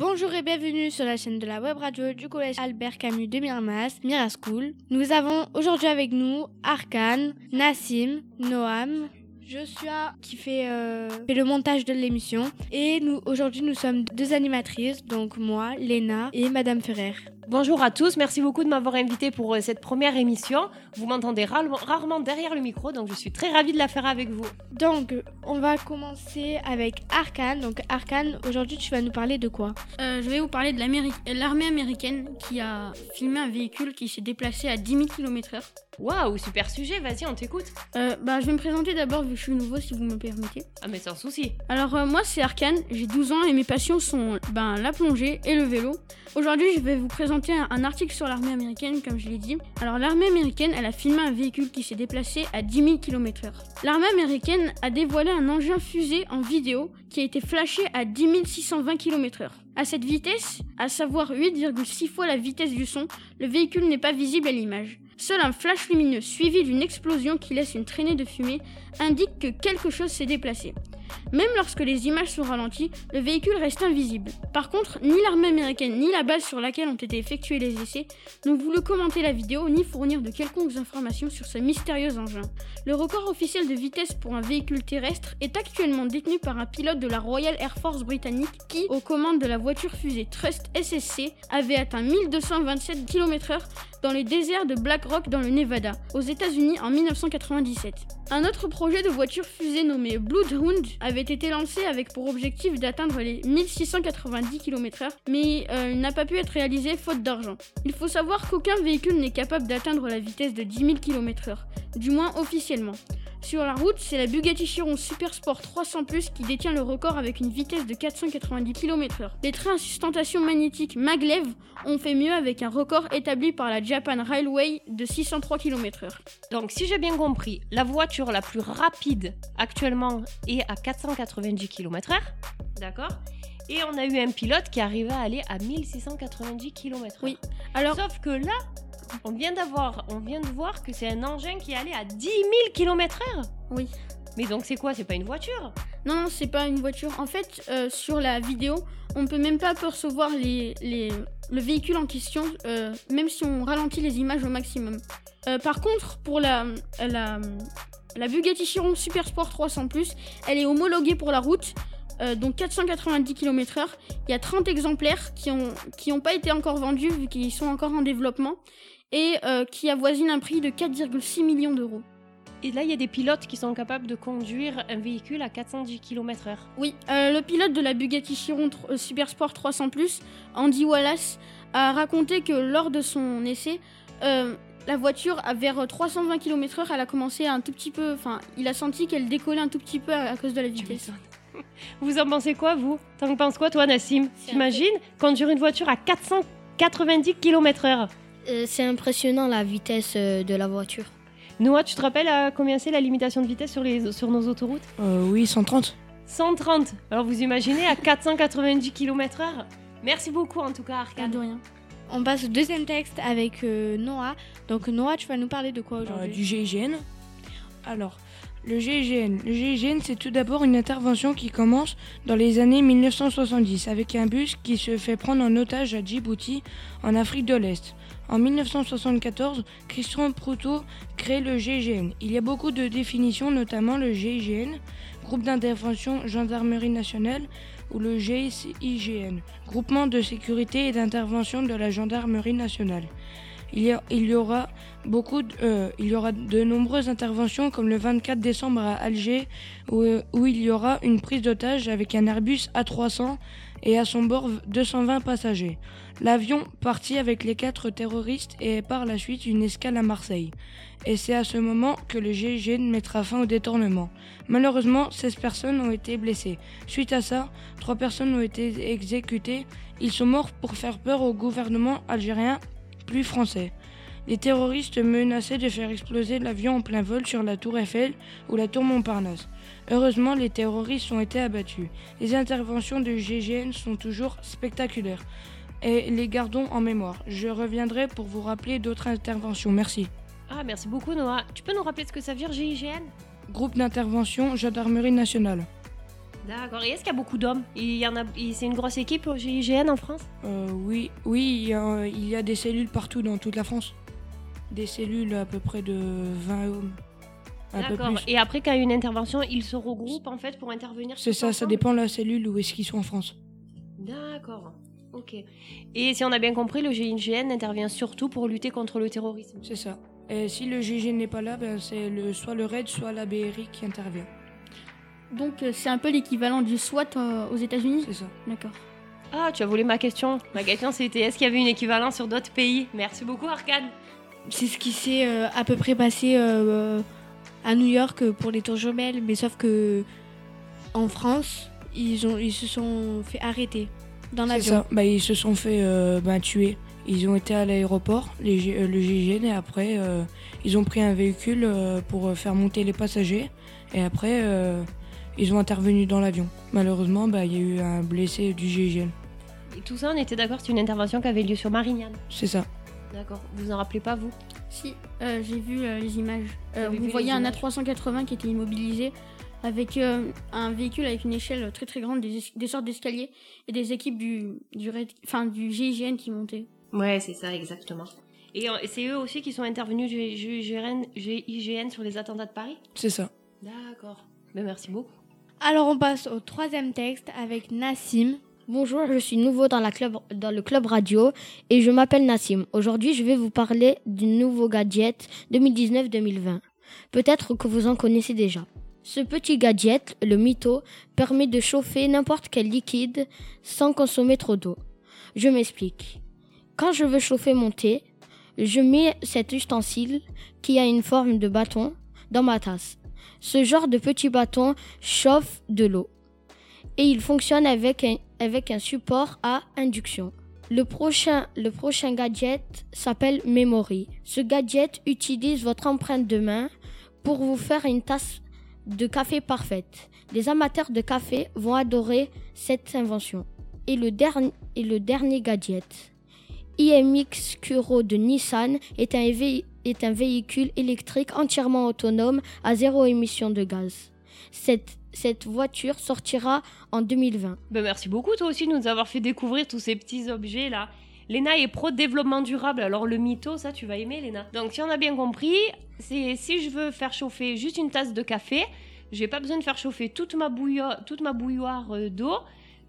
Bonjour et bienvenue sur la chaîne de la web radio du collège Albert Camus de Mirmas, Mira School. Nous avons aujourd'hui avec nous Arkane, Nassim, Noam, Joshua qui fait, euh, fait le montage de l'émission et nous aujourd'hui nous sommes deux animatrices, donc moi, Léna et Madame Ferrer. Bonjour à tous, merci beaucoup de m'avoir invité pour euh, cette première émission. Vous m'entendez rarement, rarement derrière le micro, donc je suis très ravie de la faire avec vous. Donc on va commencer avec Arkane. Donc Arkane, aujourd'hui tu vas nous parler de quoi? Euh, je vais vous parler de l'Améri- l'armée américaine qui a filmé un véhicule qui s'est déplacé à 10 000 km/h. Waouh, super sujet, vas-y, on t'écoute. Euh, bah, je vais me présenter d'abord vu que je suis nouveau si vous me permettez. Ah mais sans souci. Alors euh, moi c'est Arkane, j'ai 12 ans et mes passions sont ben, la plongée et le vélo. Aujourd'hui je vais vous présenter un, un article sur l'armée américaine comme je l'ai dit. Alors l'armée américaine elle a filmé un véhicule qui s'est déplacé à 10 000 km/h. L'armée américaine a dévoilé un engin fusée en vidéo qui a été flashé à 10 620 km/h. À cette vitesse, à savoir 8,6 fois la vitesse du son, le véhicule n'est pas visible à l'image. Seul un flash lumineux suivi d'une explosion qui laisse une traînée de fumée indique que quelque chose s'est déplacé. Même lorsque les images sont ralenties, le véhicule reste invisible. Par contre, ni l'armée américaine ni la base sur laquelle ont été effectués les essais n'ont voulu commenter la vidéo ni fournir de quelconques informations sur ce mystérieux engin. Le record officiel de vitesse pour un véhicule terrestre est actuellement détenu par un pilote de la Royal Air Force britannique qui, aux commandes de la voiture fusée Trust SSC, avait atteint 1227 km/h dans les déserts de Black Rock dans le Nevada, aux États-Unis en 1997. Un autre projet de voiture fusée nommé Bloodhound avait été lancé avec pour objectif d'atteindre les 1690 km/h, mais euh, il n'a pas pu être réalisé faute d'argent. Il faut savoir qu'aucun véhicule n'est capable d'atteindre la vitesse de 10 000 km/h, du moins officiellement. Sur la route, c'est la Bugatti Chiron Super Sport 300 Plus qui détient le record avec une vitesse de 490 km/h. Les trains à sustentation magnétique maglev ont fait mieux avec un record établi par la Japan Railway de 603 km/h. Donc si j'ai bien compris, la voiture la plus rapide actuellement est à 490 km/h. D'accord Et on a eu un pilote qui arrivait à aller à 1690 km/h. Oui. Alors, Sauf que là, on vient d'avoir, on vient de voir que c'est un engin qui allait à 10 000 km/h. oui. Mais donc c'est quoi? C'est pas une voiture? Non, non, c'est pas une voiture. En fait, euh, sur la vidéo, on peut même pas percevoir les, les- le véhicule en question, euh, même si on ralentit les images au maximum. Euh, par contre, pour la, la, la Bugatti Chiron Super Sport 300 elle est homologuée pour la route. donc 490 km/h. Il y a 30 exemplaires qui n'ont qui ont pas été encore vendus vu qu'ils sont encore en développement et euh, qui avoisinent un prix de 4,6 millions d'euros. Et là, il y a des pilotes qui sont capables de conduire un véhicule à 410 km/h. Oui, euh, le pilote de la Bugatti Chiron euh, Super Sport 300 Andy Wallace, a raconté que lors de son essai, euh, la voiture, à vers 320 km/h, elle a commencé un tout petit peu. Enfin, il a senti qu'elle décollait un tout petit peu à, à cause de la vitesse. Vous en pensez quoi, vous? T'en penses quoi, toi, Nassim? T'imagines conduire une voiture à 490 km/h c'est impressionnant la vitesse euh, de la voiture. Noah, tu te rappelles à combien c'est la limitation de vitesse sur, les, sur nos autoroutes? Euh, oui, 130. 130. Alors vous imaginez à 490 km/h Merci beaucoup en tout cas, Arcade. de rien. On passe au deuxième texte avec euh, Noah. Donc Noah, tu vas nous parler de quoi Euh, aujourd'hui? du GIGN. Alors, le GIGN. Le GIGN, c'est tout d'abord une intervention qui commence dans les années 1970 avec un bus qui se fait prendre en otage à Djibouti, en Afrique de l'Est. En 1974, Christian Proutot crée le GIGN. Il y a beaucoup de définitions, notamment le GIGN, groupe d'intervention gendarmerie nationale, ou le GIGN, groupement de sécurité et d'intervention de la gendarmerie nationale. Euh, il y aura de nombreuses interventions comme le 24 décembre à Alger où, il y aura une prise d'otage avec un Airbus A300 et à son bord 220 passagers. L'avion partit avec les quatre terroristes et par la suite une escale à Marseille. Et c'est à ce moment que le GIGN mettra fin au détournement. Malheureusement, 16 personnes ont été blessées. Suite à ça, trois personnes ont été exécutées. Ils sont morts pour faire peur au gouvernement algérien plus français. Les terroristes menaçaient de faire exploser l'avion en plein vol sur la tour Eiffel ou la tour Montparnasse. Heureusement, les terroristes ont été abattus. Les interventions de GGN sont toujours spectaculaires et les gardons en mémoire. Je reviendrai pour vous rappeler d'autres interventions. Merci. Ah, merci beaucoup Noah. Tu peux nous rappeler ce que ça veut dire GIGN Groupe d'intervention Gendarmerie nationale. D'accord. Et est-ce qu'il y a beaucoup d'hommes? Il y en a. C'est une grosse équipe au GIGN en France? Euh, oui, oui, il y, a, il y a des cellules partout dans toute la France. Des cellules à peu près de 20 hommes. D'accord. Et après, quand il y a une intervention, ils se regroupent en fait pour intervenir. C'est ça, ça dépend de la cellule où est-ce qu'ils sont en France. D'accord. Ok. Et si on a bien compris, le GIGN intervient surtout pour lutter contre le terrorisme. C'est ça. Et si le GG n'est pas là, ben, c'est le, soit le RAID, soit la BRI qui intervient. Donc euh, c'est un peu l'équivalent du SWAT euh, aux États-Unis C'est ça. D'accord. Ah, tu as volé ma question. Ma question c'était est-ce qu'il y avait une équivalence sur d'autres pays? Merci beaucoup, Arcane. C'est ce qui s'est euh, à peu près passé euh, à New York pour les tours jumelles, mais sauf que en France, ils, ont, ils se sont fait arrêter dans C'est l'avion. ça. Bah, ils se sont fait euh, ben, tuer. Ils ont été à l'aéroport, les G- euh, le GIGN, et après, euh, ils ont pris un véhicule euh, pour faire monter les passagers. Et après, euh, ils ont intervenu dans l'avion. Malheureusement, bah, il y a eu un blessé du GIGN. Et tout ça, on était d'accord, c'est une intervention qui avait lieu sur Marignane. C'est ça. D'accord. Vous en rappelez pas, vous? Si, euh, j'ai vu euh, les images. Euh, vous voyez un images A380 qui était immobilisé avec euh, un véhicule avec une échelle très très grande, des, es- des sortes d'escaliers et des équipes du, du, enfin, du GIGN qui montaient. Ouais, c'est ça, exactement. Et c'est eux aussi qui sont intervenus du GIGN, GIGN sur les attentats de Paris? C'est ça. D'accord. Ben, merci beaucoup. Alors on passe au troisième texte avec Nassim. Bonjour, je suis nouveau dans, le club radio et je m'appelle Nassim. Aujourd'hui, je vais vous parler du nouveau gadget 2019-2020. Peut-être que vous en connaissez déjà. Ce petit gadget, le Mito, permet de chauffer n'importe quel liquide sans consommer trop d'eau. Je m'explique. Quand je veux chauffer mon thé, je mets cet ustensile qui a une forme de bâton dans ma tasse. Ce genre de petit bâton chauffe de l'eau et il fonctionne avec un, support à induction. Le prochain, gadget s'appelle Memory. Ce gadget utilise votre empreinte de main pour vous faire une tasse de café parfaite. Les amateurs de café vont adorer cette invention. Et le, dernier gadget. IMX Kuro de Nissan est un, est un véhicule électrique entièrement autonome à zéro émission de gaz. Cette, cette voiture sortira en 2020. Ben, merci beaucoup, toi aussi, de nous avoir fait découvrir tous ces petits objets là. Léna est pro développement durable, alors le mytho, ça tu vas aimer, Léna. Donc, si on a bien compris, c'est si je veux faire chauffer juste une tasse de café, j'ai pas besoin de faire chauffer toute ma, toute ma bouilloire euh, d'eau.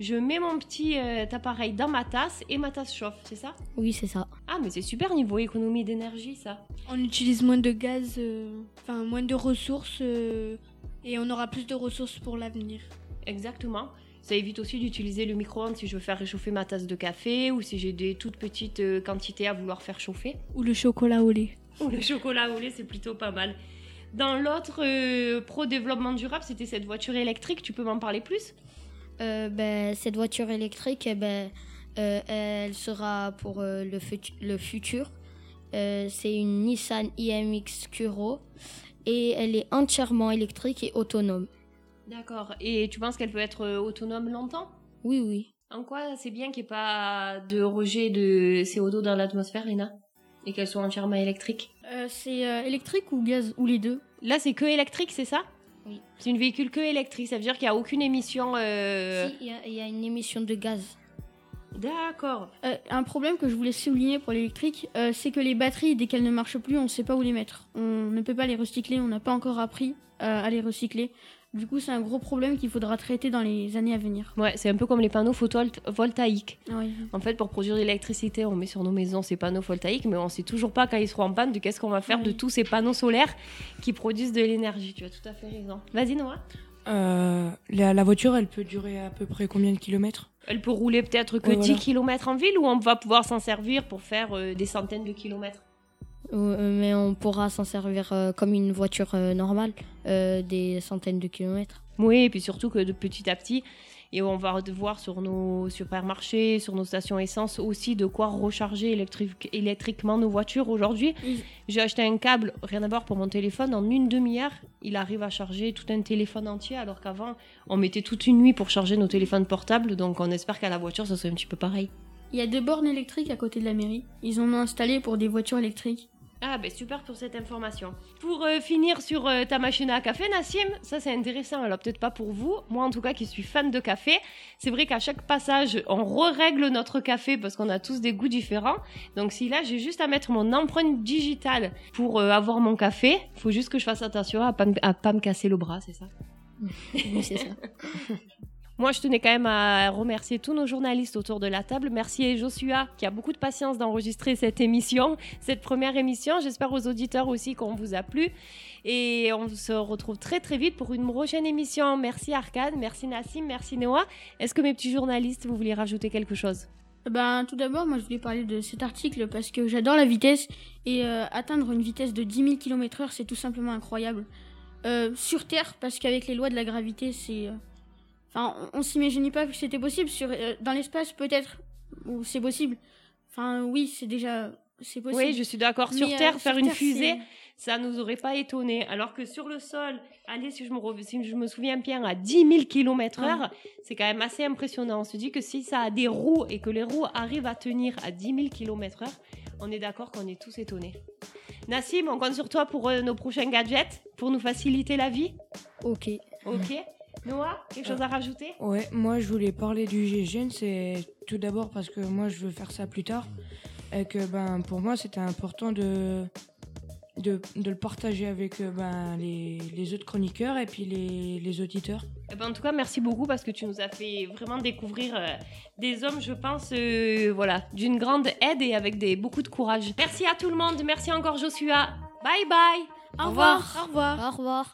Je mets mon petit euh, appareil dans ma tasse et ma tasse chauffe, c'est ça? Oui, c'est ça. Ah, mais c'est super niveau économie d'énergie, ça. On utilise moins de gaz, euh, enfin moins de ressources euh, et on aura plus de ressources pour l'avenir. Exactement. Ça évite aussi d'utiliser le micro-ondes si je veux faire réchauffer ma tasse de café ou si j'ai des toutes petites euh, quantités à vouloir faire chauffer. Ou le chocolat au lait. Ou le chocolat au lait, c'est plutôt pas mal. Dans l'autre euh, pro développement durable, c'était cette voiture électrique. Tu peux m'en parler plus? Euh, ben, cette voiture électrique, eh ben, euh, elle sera pour euh, le, futu- le futur. Euh, c'est une Nissan IMX Kuro et elle est entièrement électrique et autonome. D'accord. Et tu penses qu'elle peut être autonome longtemps? Oui, oui. En quoi c'est bien qu'il n'y ait pas de rejet de CO2 dans l'atmosphère, Léna Et qu'elle soit entièrement électrique? Euh, c'est euh, électrique ou gaz Ou les deux? Là, c'est que électrique, c'est ça? Oui. C'est une véhicule que électrique. Ça veut dire qu'il n'y a aucune émission. euh, Si, il y, a- il y a une émission de gaz. D'accord. Euh, un problème que je voulais souligner pour l'électrique, euh, c'est que les batteries, dès qu'elles ne marchent plus, on ne sait pas où les mettre. On ne peut pas les recycler, on n'a pas encore appris euh, à les recycler. Du coup, c'est un gros problème qu'il faudra traiter dans les années à venir. Ouais, c'est un peu comme les panneaux photovoltaïques. Ah oui. En fait, pour produire de l'électricité, on met sur nos maisons ces panneaux photovoltaïques, mais on sait toujours pas quand ils seront en panne de qu'est-ce qu'on va faire Oui. de tous ces panneaux solaires qui produisent de l'énergie. Tu as tout à fait raison. Vas-y, Noah. Euh, la, la voiture, elle peut durer à peu près combien de kilomètres? Elle peut rouler peut-être que Ouais, 10 voilà. km en ville ou on va pouvoir s'en servir pour faire euh, des centaines de kilomètres? Mais on pourra s'en servir euh, comme une voiture euh, normale, euh, des centaines de kilomètres. Oui, et puis surtout que de petit à petit, et on va devoir sur nos supermarchés, sur nos stations essence aussi de quoi recharger électrique- électriquement nos voitures. Aujourd'hui, j'ai acheté un câble, rien à voir pour mon téléphone, en une demi-heure, il arrive à charger tout un téléphone entier, alors qu'avant, on mettait toute une nuit pour charger nos téléphones portables, donc on espère qu'à la voiture, ça soit un petit peu pareil. Il y a deux bornes électriques à côté de la mairie. Ils en ont installé pour des voitures électriques. Ah ben super pour cette information. Pour euh, finir sur euh, ta machine à café, Nassim, ça c'est intéressant. Alors peut-être pas pour vous, moi en tout cas qui suis fan de café, c'est vrai qu'à chaque passage on re-règle notre café parce qu'on a tous des goûts différents. Donc si là j'ai juste à mettre mon empreinte digitale pour euh, avoir mon café, faut juste que je fasse attention à pas, à pas me casser le bras, c'est ça? Oui, c'est ça. Moi, je tenais quand même à remercier tous nos journalistes autour de la table. Merci Joshua qui a beaucoup de patience d'enregistrer cette émission, cette première émission. J'espère aux auditeurs aussi qu'on vous a plu. Et on se retrouve très très vite pour une prochaine émission. Merci Arkane, merci Nassim, merci Noah. Est-ce que mes petits journalistes, vous voulez rajouter quelque chose? Ben, tout d'abord, moi je voulais parler de cet article parce que j'adore la vitesse et euh, atteindre une vitesse de 10 000 km/h, c'est tout simplement incroyable. Euh, sur Terre, parce qu'avec les lois de la gravité, c'est. euh, Enfin, on, on s'imaginait pas que c'était possible. Sur, euh, dans l'espace, peut-être, ou c'est possible. Enfin, oui, c'est déjà. C'est possible. Oui, je suis d'accord. Sur Mais, euh, Terre, sur faire une Terre, fusée, ça nous aurait pas étonné. Alors que sur le sol, aller, si je me, re- si je me souviens bien, à 10 000 km heure, c'est quand même assez impressionnant. On se dit que si ça a des roues et que les roues arrivent à tenir à 10 000 km heure, on est d'accord qu'on est tous étonnés. Nassim, on compte sur toi pour euh, nos prochains gadgets, pour nous faciliter la vie? Ok. Ok Noah, quelque chose à rajouter? Ouais, moi je voulais parler du GGN, c'est tout d'abord parce que moi je veux faire ça plus tard et que ben pour moi c'était important de, de de le partager avec euh, ben les, les autres chroniqueurs et puis les, les auditeurs. Eh ben, en tout cas, merci beaucoup parce que tu nous as fait vraiment découvrir euh, des hommes, je pense, euh, voilà, d'une grande aide et avec des, beaucoup de courage. Merci à tout le monde. Merci encore, Joshua. Bye bye. Au revoir. Au revoir. Au revoir.